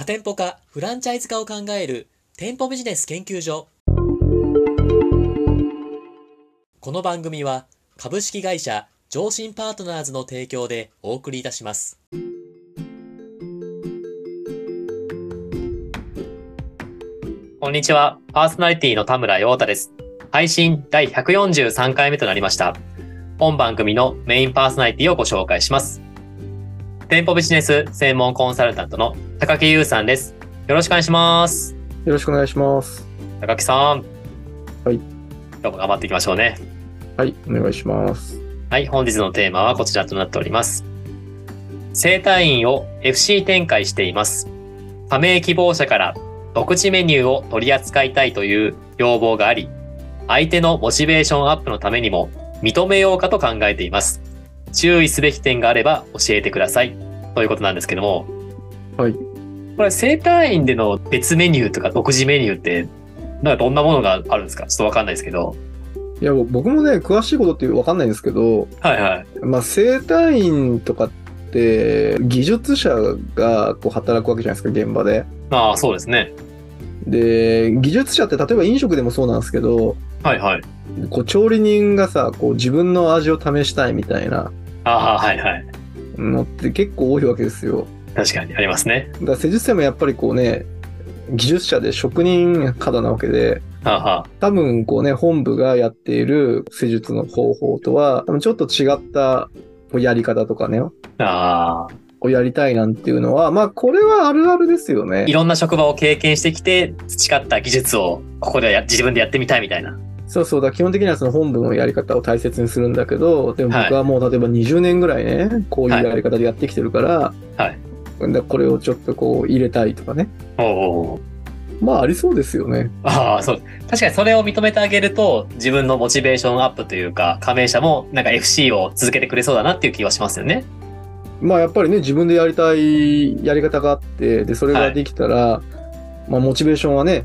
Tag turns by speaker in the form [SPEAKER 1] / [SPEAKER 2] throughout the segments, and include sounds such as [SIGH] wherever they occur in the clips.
[SPEAKER 1] 多店舗化、フランチャイズ化を考える店舗ビジネス研究所。この番組は株式会社上信パートナーズの提供でお送りいたします。
[SPEAKER 2] こんにちは。パーソナリティの田村陽太です。配信第143回目となりました。本番組のメインパーソナリティをご紹介します。店舗ビジネス専門コンサルタントの高木優さんです。よろしくお願いします。
[SPEAKER 3] よろしくお願いします。
[SPEAKER 2] 高木さん。
[SPEAKER 3] はい。
[SPEAKER 2] 今日も頑張っていきましょうね。
[SPEAKER 3] はい、お願いします。
[SPEAKER 2] はい。本日のテーマはこちらとなっております。生体院を FC 展開しています。加盟希望者から独自メニューを取り扱いたいという要望があり、相手のモチベーションアップのためにも認めようかと考えています。注意すべき点があれば教えてください。ということなんですけども。
[SPEAKER 3] はい。
[SPEAKER 2] これ生体院での別メニューとか独自メニューって、なんかどんなものがあるんですか？ちょっとわかんないですけど。
[SPEAKER 3] いや、僕もね、詳しいことってわかんないんですけど、
[SPEAKER 2] はいはい。
[SPEAKER 3] まあ、生体院とかって、技術者がこう働くわけじゃないですか、現場で。
[SPEAKER 2] ああ、そうですね。
[SPEAKER 3] で、技術者って例えば飲食でもそうなんですけど、
[SPEAKER 2] はいはい。
[SPEAKER 3] こう調理人がさ、こう自分の味を試したいみたいな
[SPEAKER 2] ああ、はいはい。
[SPEAKER 3] のって結構多いわけですよ。
[SPEAKER 2] 確かにありますね。
[SPEAKER 3] だから施術者もやっぱりこうね、技術者で職人肌なわけで、
[SPEAKER 2] はあ、は
[SPEAKER 3] 多分こうね、本部がやっている施術の方法とは、多分ちょっと違ったやり方とかね、
[SPEAKER 2] あ、ああ。
[SPEAKER 3] をやりたいなんていうのは、まあこれはあるあるですよね
[SPEAKER 2] い。ろんな職場を経験してきて、培った技術をここでや自分でやってみたいみたいな。
[SPEAKER 3] そうそうだ、基本的にはその本部のやり方を大切にするんだけど、でも
[SPEAKER 2] はい
[SPEAKER 3] 僕はもう例えば20年ぐらいね、こういうやり方でやってきてるから、
[SPEAKER 2] はい。
[SPEAKER 3] だこれをちょっとこう入れたいとかね。
[SPEAKER 2] おお。
[SPEAKER 3] まあありそうですよね。
[SPEAKER 2] ああ、そう。確かにそれを認めてあげると、自分のモチベーションアップというか、加盟者もなんか FC を続けてくれそうだなっていう気はしますよね。
[SPEAKER 3] まあやっぱりね、自分でやりたいやり方があって、で、それができたら、まあモチベーションはね、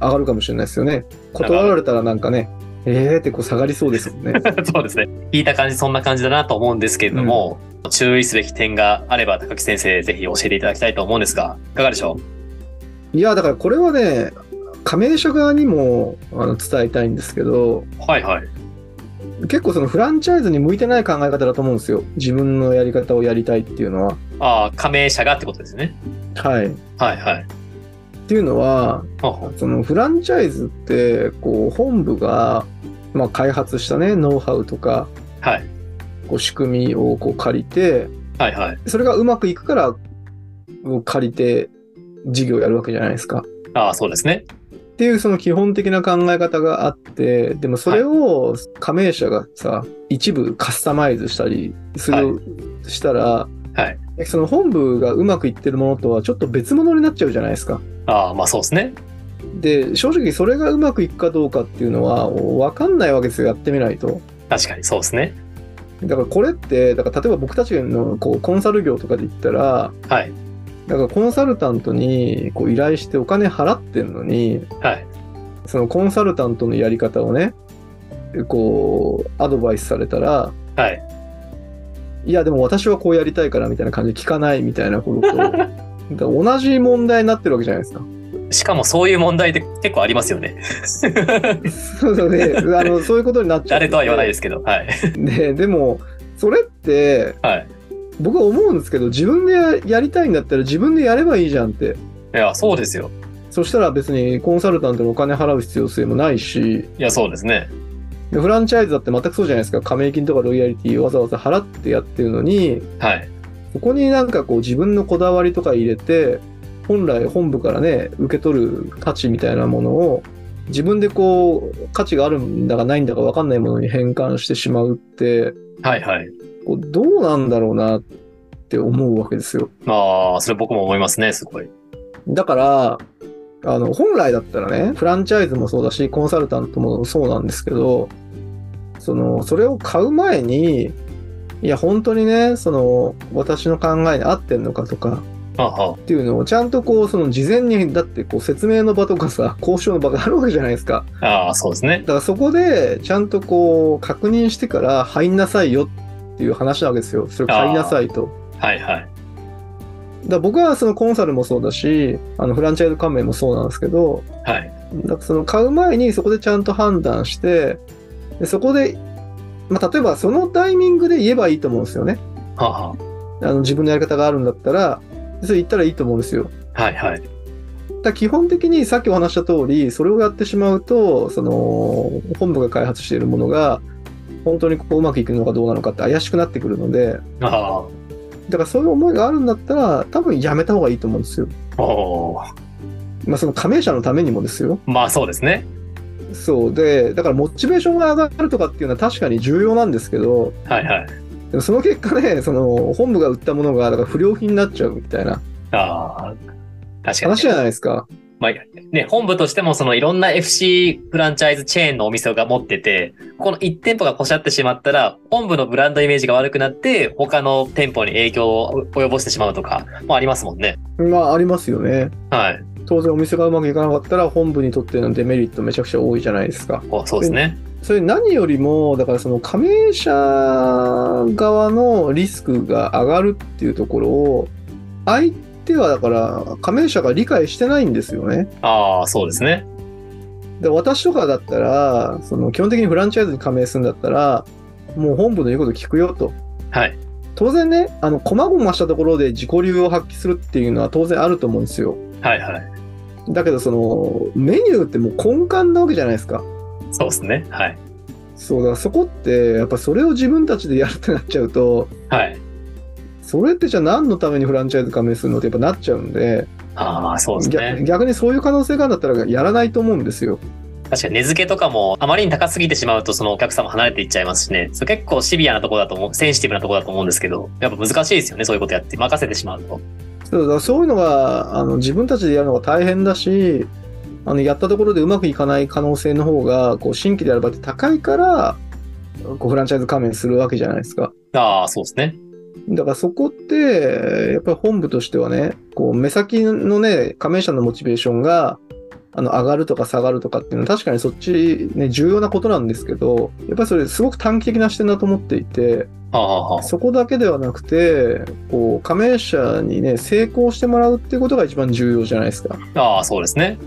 [SPEAKER 3] 上がるかもしれないですよね。断られたらなんかね、えーってこう下がりそうですもんね。[LAUGHS]
[SPEAKER 2] そうですね。聞いた感じ、そんな感じだなと思うんですけれども、注意すべき点があれば、高木先生、ぜひ教えていただきたいと思うんですが、いかがでしょ
[SPEAKER 3] いや、だからこれはね、加盟者側にもあの伝えたいんですけど、
[SPEAKER 2] うはいはい。
[SPEAKER 3] 結構そのフランチャイズに向いてない考え方だと思うんですよ。自分のやり方をやりたいっていうのは。
[SPEAKER 2] ああ、加盟者がってことですね。
[SPEAKER 3] はい。っ
[SPEAKER 2] はいはい。
[SPEAKER 3] ていうのは、そのフランチャイズって、こう、本部が、まあ、開発したね、ノウハウとか、
[SPEAKER 2] はい。
[SPEAKER 3] こう仕組みをこう借りて、
[SPEAKER 2] はいはい。
[SPEAKER 3] それがうまくいくから、借りて事業やるわけじゃないですか。
[SPEAKER 2] ああ、そうですね。
[SPEAKER 3] っていうその基本的な考え方があって、でもそれを加盟者がさ、一部カスタマイズしたりする、したら、
[SPEAKER 2] はい。
[SPEAKER 3] その本部がうまくいってるものとはちょっと別物になっちゃうじゃないですか。
[SPEAKER 2] ああ、まあそうですね。
[SPEAKER 3] で、正直それがうまくいくかどうかっていうのはわかんないわけですよ、やってみないと。
[SPEAKER 2] 確かにそうですね。
[SPEAKER 3] だからこれって、だから例えば僕たちのこうコンサル業とかで言ったら、
[SPEAKER 2] はい。
[SPEAKER 3] だからコンサルタントにこう依頼してお金払ってんのに、
[SPEAKER 2] はい。
[SPEAKER 3] そのコンサルタントのやり方をね、こう、アドバイスされたら、
[SPEAKER 2] はい。
[SPEAKER 3] いや、でも私はこうやりたいからみたいな感じで聞かないみたいなことと、[LAUGHS] だ同じ問題になってるわけじゃないですか。
[SPEAKER 2] しかもそういう問題って結構ありますよね。[LAUGHS]
[SPEAKER 3] そうそうね、あのそういうことになっちゃう。
[SPEAKER 2] 誰とは言わないですけど。はい。
[SPEAKER 3] で、でも、それって、
[SPEAKER 2] はい。
[SPEAKER 3] 僕は思うんですけど、自分でややりたいんだったら自分でやればいいじゃんって。
[SPEAKER 2] いや、そうですよ。
[SPEAKER 3] そしたら別にコンサルタントにお金払う必要性もないし、
[SPEAKER 2] いや、そうですね。
[SPEAKER 3] でフランチャイズだって全くそうじゃないですか。加盟金とかロイヤリティをわざわざ払ってやってるのに、
[SPEAKER 2] はい。
[SPEAKER 3] そこになんかこう自分のこだわりとか入れて、本来本部からね、受け取る価値みたいなものを、自分でこう、価値があるんだかないんだか分かんないものに変換してしまうって、
[SPEAKER 2] はいはい。
[SPEAKER 3] こうどうなんだろうなって思うわけですよ。
[SPEAKER 2] まあ、それ僕も思いますね、すごい。
[SPEAKER 3] だから、あの、本来だったらね、フランチャイズもそうだし、コンサルタントもそうなんですけど、その、それを買う前に、いや、本当にね、その、私の考えに合ってんのかとか、っていうのをちゃんとこう、その事前に、だってこう説明の場とかさ、[LAUGHS] 交渉の場があるわけじゃないですか。
[SPEAKER 2] あ、ああ、そうですね
[SPEAKER 3] だ。からそこで、ちゃんとこう、確認してから入んなさいよっていう話なわけですよ。それを買いなさいと。
[SPEAKER 2] はいはい。
[SPEAKER 3] だ僕はそのコンサルもそうだし、あのフランチャイズ加盟もそうなんですけど、
[SPEAKER 2] はい。
[SPEAKER 3] だからその買う前にそこでちゃんと判断して、でそこで、まあ、例えばそのタイミングで言えばいいと思うんですよね。
[SPEAKER 2] はあは
[SPEAKER 3] あの自分のやり方があるんだったら、それ言ったらいいと思うんですよ。
[SPEAKER 2] あはいはい。
[SPEAKER 3] だ基本的にさっきお話した通り、それをやってしまうと、その、本部が開発しているものが、本当にこううまくいくのかどうなのかって怪しくなってくるので、
[SPEAKER 2] あ
[SPEAKER 3] だからそういう思いがあるんだったら、多分やめた方がいいと思うんですよ。
[SPEAKER 2] あ。
[SPEAKER 3] まあその加盟者のためにもですよ。
[SPEAKER 2] まあそうですね。
[SPEAKER 3] そうで、だからモチベーションが上がるとかっていうのは確かに重要なんですけど、
[SPEAKER 2] はいはい。
[SPEAKER 3] でもその結果ね、その本部が売ったものがだから不良品になっちゃうみたいな
[SPEAKER 2] ああ。確かに。
[SPEAKER 3] 話じゃないですか。
[SPEAKER 2] まあ、ね、本部としてもそのいろんな FC フランチャイズチェーンのお店が持ってて、この1店舗がこしゃってしまったら、本部のブランドイメージが悪くなって、他の店舗に影響を及ぼしてしまうとかもありますもんね。
[SPEAKER 3] まあありますよね。
[SPEAKER 2] はい。
[SPEAKER 3] 当然お店がうまくいかなかったら本部にとってのデメリットめちゃくちゃ多いじゃないですか。
[SPEAKER 2] おそうですね。
[SPEAKER 3] それ何よりも、だからその加盟者側のリスクが上がるっていうところを、相手はだから加盟者が理解してないんですよね。
[SPEAKER 2] ああ、そうですね。
[SPEAKER 3] で私とかだったら、その基本的にフランチャイズに加盟するんだったら、もう本部の言うこと聞くよと。
[SPEAKER 2] はい。
[SPEAKER 3] 当然ね、あの、細々したところで自己流を発揮するっていうのは当然あると思うんですよ。
[SPEAKER 2] はいはい。
[SPEAKER 3] だけど、その、メニューってもう根幹なわけじゃないですか。
[SPEAKER 2] そうですね。はい。
[SPEAKER 3] そう、だそこって、やっぱそれを自分たちでやるってなっちゃうと、
[SPEAKER 2] はい。
[SPEAKER 3] それってじゃあ何のためにフランチャイズ加盟するのってやっぱなっちゃうんで、
[SPEAKER 2] ああ、そうです
[SPEAKER 3] 逆
[SPEAKER 2] ね。
[SPEAKER 3] 逆にそういう可能性があるんだったらやらないと思うんですよ。
[SPEAKER 2] 確かに値付けとかもあまりに高すぎてしまうとそのお客さんも離れていっちゃいますしね。それ結構シビアなところだと思う、センシティブなところだと思うんですけど、やっぱ難しいですよね。そういうことやって任せてしまうと。
[SPEAKER 3] そうそういうのがあの自分たちでやるのが大変だし、あのやったところでうまくいかない可能性の方がこう新規であればって高いから、こうフランチャイズ加盟するわけじゃないですか。
[SPEAKER 2] ああ、そうですね。
[SPEAKER 3] だからそこって、やっぱり本部としてはね、こう目先のね、加盟者のモチベーションがあの上がるとか下がるとかっていうのは確かにそっちね、重要なことなんですけど、やっぱりそれすごく短期的な視点だと思っていて、そこだけではなくて、こう加盟者にね、成功してもらうっていうことが一番重要じゃないですか。
[SPEAKER 2] ああ、そうですね。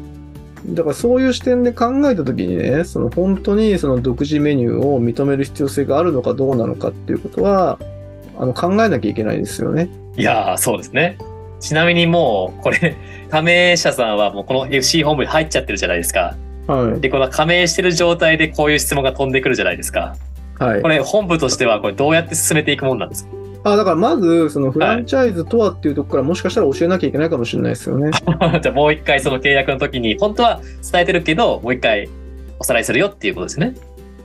[SPEAKER 3] だからそういう視点で考えたときにね、その本当にその独自メニューを認める必要性があるのかどうなのかっていうことは、あの考えなきゃいけないですよね。
[SPEAKER 2] いやー、そうですね。ちなみにもう、これ、加盟者さんはもうこの FC 本部に入っちゃってるじゃないですか。
[SPEAKER 3] はい。
[SPEAKER 2] で、この加盟してる状態でこういう質問が飛んでくるじゃないですか。
[SPEAKER 3] はい
[SPEAKER 2] こ。れ、本部としてはこれどうやって進めていくもんなんですか？
[SPEAKER 3] あ、だからまず、そのフランチャイズとはっていうところからもしかしたら教えなきゃいけないかもしれないですよね。[LAUGHS]
[SPEAKER 2] じゃあもう一回その契約の時に、本当は伝えてるけど、もう一回おさらいするよっていうことですね。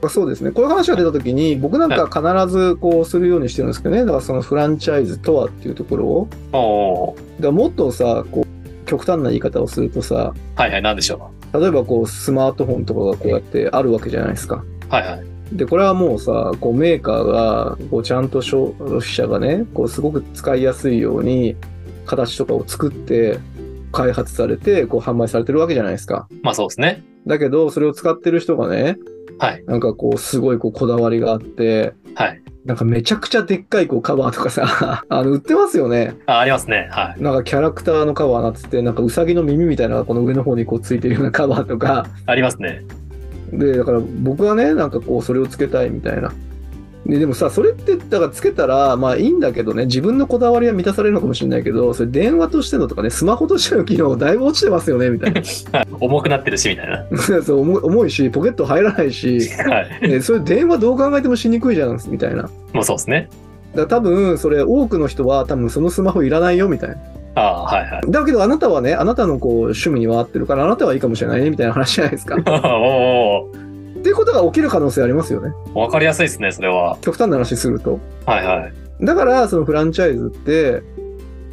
[SPEAKER 3] そうですね。こういう話が出たときに、僕なんか必ずこうするようにしてるんですけどね。だからそのフランチャイズとはっていうところを。だからもっとさ、こう、極端な言い方をするとさ、
[SPEAKER 2] はいはい、なんでしょ
[SPEAKER 3] 例えばこう、スマートフォンとかがこうやってあるわけじゃないですか。
[SPEAKER 2] う。はいはい。
[SPEAKER 3] で、これはもうさ、こうメーカーが、こうちゃんと消費者がね、こうすごく使いやすいように、形とかを作って、開発されて、こう販売されてるわけじゃないですか。
[SPEAKER 2] まあそうですね。
[SPEAKER 3] だけど、それを使ってる人がね、
[SPEAKER 2] はい。
[SPEAKER 3] なんかこう、すごいこう、こだわりがあって、
[SPEAKER 2] はい。
[SPEAKER 3] なんかめちゃくちゃでっかいこうカバーとかさ、[LAUGHS] あの、売ってますよね。
[SPEAKER 2] あ、ありますね。はい。
[SPEAKER 3] なんかキャラクターのカバーなっつって、なんかウサギの耳みたいなのがこの上の方にこうついてるようなカバーとか、
[SPEAKER 2] ありますね。
[SPEAKER 3] で、だから僕はね、なんかこう、それをつけたいみたいな。で、でもさ、それって、だからつけたら、まあいいんだけどね、自分のこだわりは満たされるのかもしれないけど、それ電話としてのとかね、スマホとしての機能だいぶ落ちてますよね、みたいな。[LAUGHS]
[SPEAKER 2] 重くなってるし、みたいな。[LAUGHS]
[SPEAKER 3] そう重い重いし、ポケット入らないし、
[SPEAKER 2] はい。
[SPEAKER 3] えそれ電話どう考えてもしにくいじゃん、みたいな。
[SPEAKER 2] もうそうですね。
[SPEAKER 3] ら多分、それ多くの人は多分そのスマホいらないよ、みたいな。
[SPEAKER 2] ああ、はいはい。
[SPEAKER 3] だけどあなたはね、あなたのこう趣味には合ってるから、あなたはいいかもしれないね、みたいな話じゃないですか。[LAUGHS] っ
[SPEAKER 2] おお
[SPEAKER 3] ていうことが起きる可能性ありますよね。
[SPEAKER 2] ー、わかりやすいですね、それは。
[SPEAKER 3] 極端な話すると。
[SPEAKER 2] はいはい。
[SPEAKER 3] だから、そのフランチャイズって、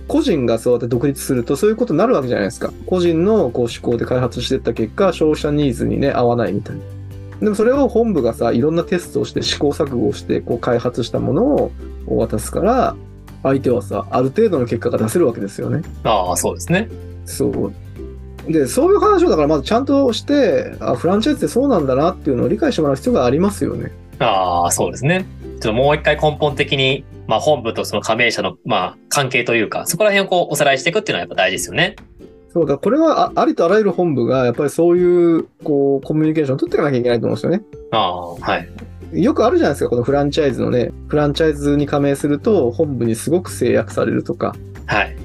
[SPEAKER 3] 個人がそうやって独立するとそういうことになるわけじゃないですか。個人のこう思考で開発していった結果、消費者ニーズにね、合わないみたいな。でもそれを本部がさ、いろんなテストをして試行錯誤をして、こう開発したものを渡すから、相手はさ、ある程度の結果が出せるわけですよね。
[SPEAKER 2] ああ、そうですね。
[SPEAKER 3] そう。で、そういう話をだからまずちゃんとして、あ、フランチャイズってそうなんだなっていうのを理解してもらう必要がありますよね。
[SPEAKER 2] ああ、そうですね。ちょっともう一回根本的にまあ本部とその加盟者の、まあ関係というか、そこら辺をこうおさらいしていくっていうのはやっぱ大事ですよね。
[SPEAKER 3] そうだ、これはあありとあらゆる本部が、やっぱりそういう、こう、コミュニケーションを取っていかなきゃいけないと思うんですよね。
[SPEAKER 2] ああ、はい。
[SPEAKER 3] よくあるじゃないですか、このフランチャイズのね、フランチャイズに加盟すると、本部にすごく制約されるとか。
[SPEAKER 2] はい。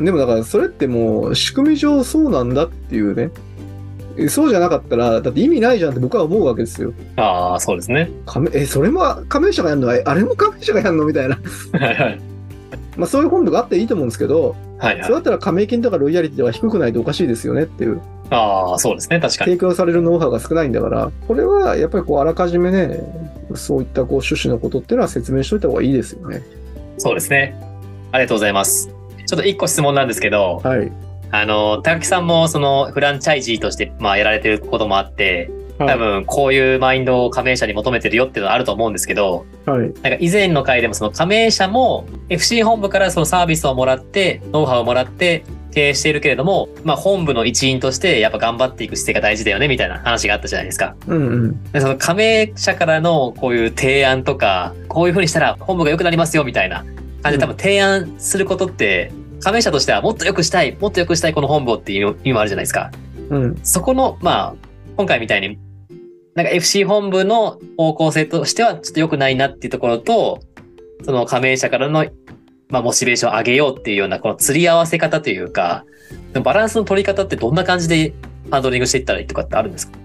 [SPEAKER 3] でもだから、それってもう、仕組み上そうなんだっていうね。そうじゃなかったら、だって意味ないじゃんって僕は思うわけですよ。
[SPEAKER 2] ああ、そうですね。
[SPEAKER 3] え、それも加盟者がやるの？えあれも加盟者がやるの？みたいな。
[SPEAKER 2] はいはい。[LAUGHS]
[SPEAKER 3] まあそういう本部があっていいと思うんですけど、
[SPEAKER 2] はいはい。
[SPEAKER 3] そうだったら加盟金とかロイヤリティは低くないとおかしいですよねっていう。
[SPEAKER 2] ああ、そうですね。確かに。
[SPEAKER 3] 提供されるノウハウが少ないんだから、これはやっぱりこうあらかじめね、そういったこう趣旨のことっていうのは説明しといた方がいいですよね。
[SPEAKER 2] そうですね。ありがとうございます。ちょっと一個質問なんですけど、
[SPEAKER 3] はい。
[SPEAKER 2] あの、高木さんもそのフランチャイジーとして、まあやられてることもあって、多分こういうマインドを加盟者に求めてるよっていうのはあると思うんですけど、
[SPEAKER 3] はい。
[SPEAKER 2] なんか以前の回でもその加盟者も FC 本部からそのサービスをもらって、ノウハウをもらって経営しているけれども、まあ本部の一員としてやっぱ頑張っていく姿勢が大事だよねみたいな話があったじゃないですか。
[SPEAKER 3] うんうん。
[SPEAKER 2] でその加盟者からのこういう提案とか、こういう風にしたら本部が良くなりますよみたいな感じで多分提案することって、加盟者としてはもっと良くしたい、もっと良くしたいこの本部をっていう意味もあるじゃないですか。
[SPEAKER 3] うん。
[SPEAKER 2] そこの、まあ、今回みたいに、なんか FC 本部の方向性としてはちょっと良くないなっていうところと、その加盟者からの、まあ、モチベーションを上げようっていうような、この釣り合わせ方というか、バランスの取り方ってどんな感じでハンドリングしていったらいいとかってあるんですか？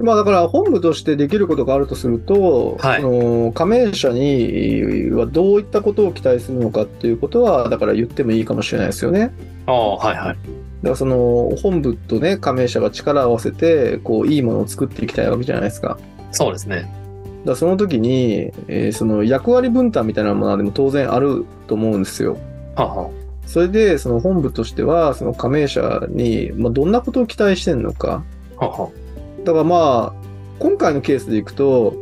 [SPEAKER 3] まあだから本部としてできることがあるとすると、
[SPEAKER 2] はい
[SPEAKER 3] その加盟者にはどういったことを期待するのかっていうことは、だから言ってもいいかもしれないですよね。
[SPEAKER 2] ああ、はいはい。
[SPEAKER 3] だからその本部とね、加盟者が力を合わせて、こう、いいものを作っていきたいわけじゃないですか。
[SPEAKER 2] そうですね。
[SPEAKER 3] だからその時に、えーその役割分担みたいなものでも当然あると思うんですよ。
[SPEAKER 2] はあは
[SPEAKER 3] それで、その本部としては、その加盟者に、まあ、どんなことを期待してんのか。
[SPEAKER 2] あはあは
[SPEAKER 3] だからまあ、今回のケースでいくと、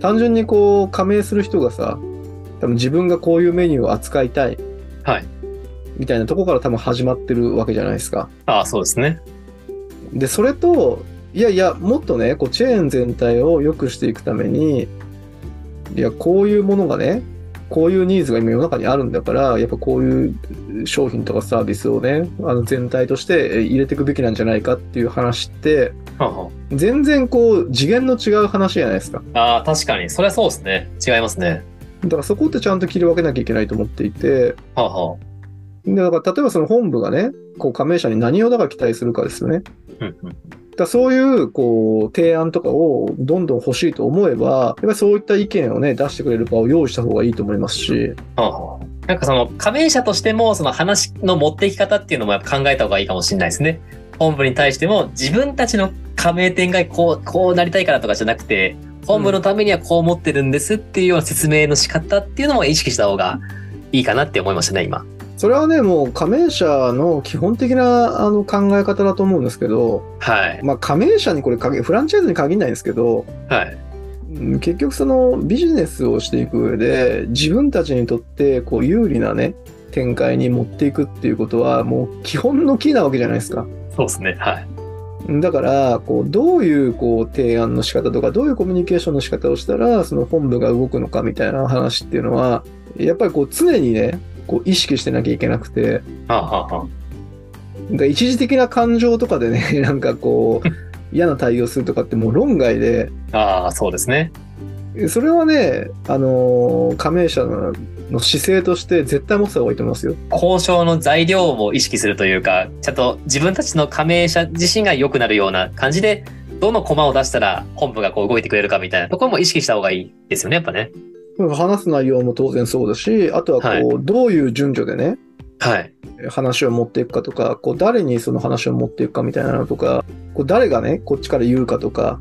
[SPEAKER 3] 単純にこう、加盟する人がさ、多分自分がこういうメニューを扱いたい。
[SPEAKER 2] はい。
[SPEAKER 3] みたいなとこから多分始まってるわけじゃないですか。
[SPEAKER 2] ああ、そうですね。
[SPEAKER 3] で、それと、いやいや、もっとね、こう、チェーン全体を良くしていくために、いや、こういうものがね、こういうニーズが今世の中にあるんだから、やっぱこういう商品とかサービスをね、あの全体として入れていくべきなんじゃないかっていう話って、
[SPEAKER 2] はあは
[SPEAKER 3] 全然こう、次元の違う話じゃないですか。
[SPEAKER 2] あああ、確かに。それはそうですね。違いますね。
[SPEAKER 3] だからそこってちゃんと切り分けなきゃいけないと思っていて、
[SPEAKER 2] はあは
[SPEAKER 3] でだから例えばその本部がね、こう加盟者に何をだから期待するかですよね。
[SPEAKER 2] あ。うんうん。
[SPEAKER 3] だそういう、こう、提案とかをどんどん欲しいと思えば、やっぱりそういった意見をね、出してくれる場を用意した方がいいと思いますし、
[SPEAKER 2] ああ。なんかその加盟者としてもその話の持っていき方っていうのもやっぱ考えた方がいいかもしれないですね。本部に対しても自分たちの加盟店がこう、こうなりたいからとかじゃなくて、本部のためにはこう思ってるんですっていうような説明の仕方っていうのも意識した方がいいかなって思いましたね、今。
[SPEAKER 3] それはね、もう加盟者の基本的なあの考え方だと思うんですけど、
[SPEAKER 2] はい。
[SPEAKER 3] まあ加盟者にこれ限、フランチャイズに限らないんですけど、
[SPEAKER 2] はい。
[SPEAKER 3] うん結局そのビジネスをしていく上で自分たちにとってこう有利なね展開に持っていくっていうことはもう基本のキーなわけじゃないですか。
[SPEAKER 2] そうですね。はい。
[SPEAKER 3] だからこうどういうこう提案の仕方とかどういうコミュニケーションの仕方をしたらその本部が動くのかみたいな話っていうのはやっぱりこう常にねこう意識してなきゃいけなくて
[SPEAKER 2] はあ、はあ
[SPEAKER 3] か一時的な感情とかでね [LAUGHS] なんかこう嫌な対応するとかってもう論外で
[SPEAKER 2] あ、ああ、そうですね。
[SPEAKER 3] それはね、あのー加盟者の姿勢として絶対持ってた方がいいと思いますよ。
[SPEAKER 2] 交渉の材料を意識するというか、ちゃんと自分たちの加盟者自身が良くなるような感じで、どの駒を出したら本部がこう動いてくれるかみたいなところも意識した方がいいですよね、やっぱね。
[SPEAKER 3] 話す内容も当然そうだし、あとはこう、
[SPEAKER 2] はい
[SPEAKER 3] どういう順序でね、
[SPEAKER 2] はい。
[SPEAKER 3] 話を持っていくかとか、こう誰にその話を持っていくかみたいなのとか、こう誰がね、こっちから言うかとか、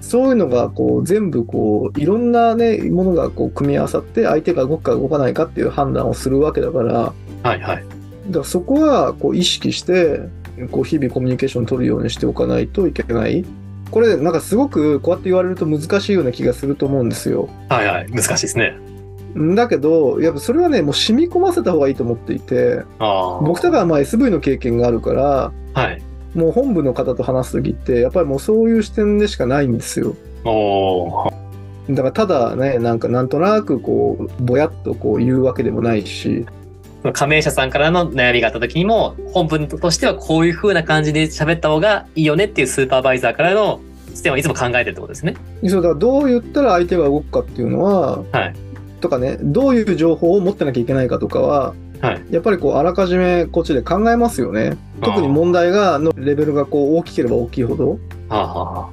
[SPEAKER 3] そういうのがこう全部こういろんなね、ものがこう組み合わさって相手が動くか動かないかっていう判断をするわけだから、
[SPEAKER 2] はいはい。
[SPEAKER 3] だからそこはこう意識して、こう日々コミュニケーションを取るようにしておかないといけない。これなんかすごくこうやって言われると難しいような気がすると思うんですよ。
[SPEAKER 2] はいはい。難しいですね。
[SPEAKER 3] んだけど、やっぱそれはね、もう染み込ませた方がいいと思っていて。僕とかはまあ SV の経験があるから、
[SPEAKER 2] はい。
[SPEAKER 3] もう本部の方と話すときって、やっぱりもうそういう視点でしかないんですよ。だからただね、なんかなんとなくこう、ぼやっとこう言うわけでもないし、
[SPEAKER 2] 加盟者さんからの悩みがあった時にも、本文としてはこういう風な感じで喋った方がいいよねっていうスーパーバイザーからの視点をいつも考えてるってことですね。
[SPEAKER 3] そうだからどう言ったら相手が動くかっていうのは、
[SPEAKER 2] はい
[SPEAKER 3] とかね、どういう情報を持ってなきゃいけないかとかは、
[SPEAKER 2] はい
[SPEAKER 3] やっぱりこうあらかじめこっちで考えますよね。特に問題がのレベルがこう大きければ大きいほど。
[SPEAKER 2] はあ、は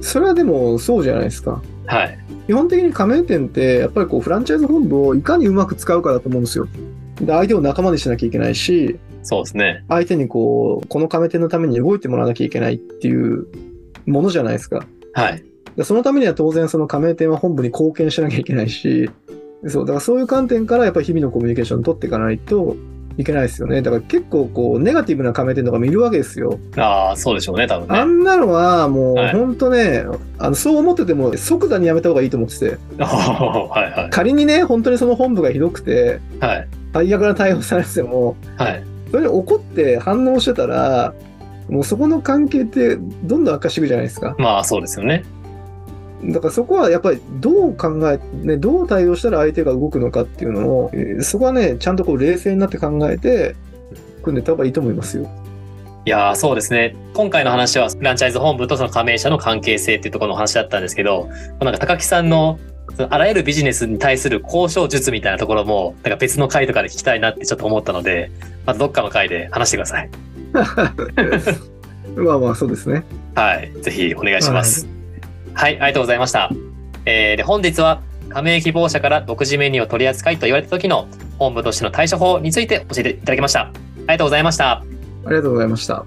[SPEAKER 3] それはでもそうじゃないですか。
[SPEAKER 2] あ、はい。
[SPEAKER 3] 基本的に加盟店ってやっぱりこうフランチャイズ本部をいかにうまく使うかだと思うんですよ。で相手を仲間にしなきゃいけないし、
[SPEAKER 2] そうですね。
[SPEAKER 3] 相手にこう、この加盟店のために動いてもらわなきゃいけないっていうものじゃないですか。
[SPEAKER 2] はい。
[SPEAKER 3] でそのためには当然その加盟店は本部に貢献しなきゃいけないし、そう、だからそういう観点からやっぱり日々のコミュニケーション取っていかないといけないですよね。だから結構こう、ネガティブな加盟店とかもいるわけですよ。
[SPEAKER 2] ああ、そうでしょうね、多分ね。
[SPEAKER 3] あんなのはもう
[SPEAKER 2] はい
[SPEAKER 3] 本当ね、あのそう思ってても即座にやめた方がいいと思ってて、[LAUGHS]
[SPEAKER 2] はいはい。
[SPEAKER 3] 仮にね、本当にその本部がひどくて、
[SPEAKER 2] はい。
[SPEAKER 3] 最悪な対応されてても、
[SPEAKER 2] はい。
[SPEAKER 3] それに怒って反応してたら、もうそこの関係ってどんどん悪化していくじゃないですか。
[SPEAKER 2] まあ、そうですよね。
[SPEAKER 3] だからそこはやっぱりどう考え、ね、どう対応したら相手が動くのかっていうのを、えーそこはね、ちゃんとこう冷静になって考えて、組んでた方がいいと思いますよ。
[SPEAKER 2] いやーそうですね。今回の話はフランチャイズ本部とその加盟者の関係性っていうところの話だったんですけど、なんか高木さんのあらゆるビジネスに対する交渉術みたいなところも、なんか別の回とかで聞きたいなってちょっと思ったので、またどっかの回で話してください。[LAUGHS]
[SPEAKER 3] まあまあ、そうですね。
[SPEAKER 2] はい。ぜひお願いします。はい、ありがとうございました。えーで、本日は加盟希望者から独自メニューを取り扱いと言われた時の本部としての対処法について教えていただきました。ありがとうございました。
[SPEAKER 3] ありがとうございました。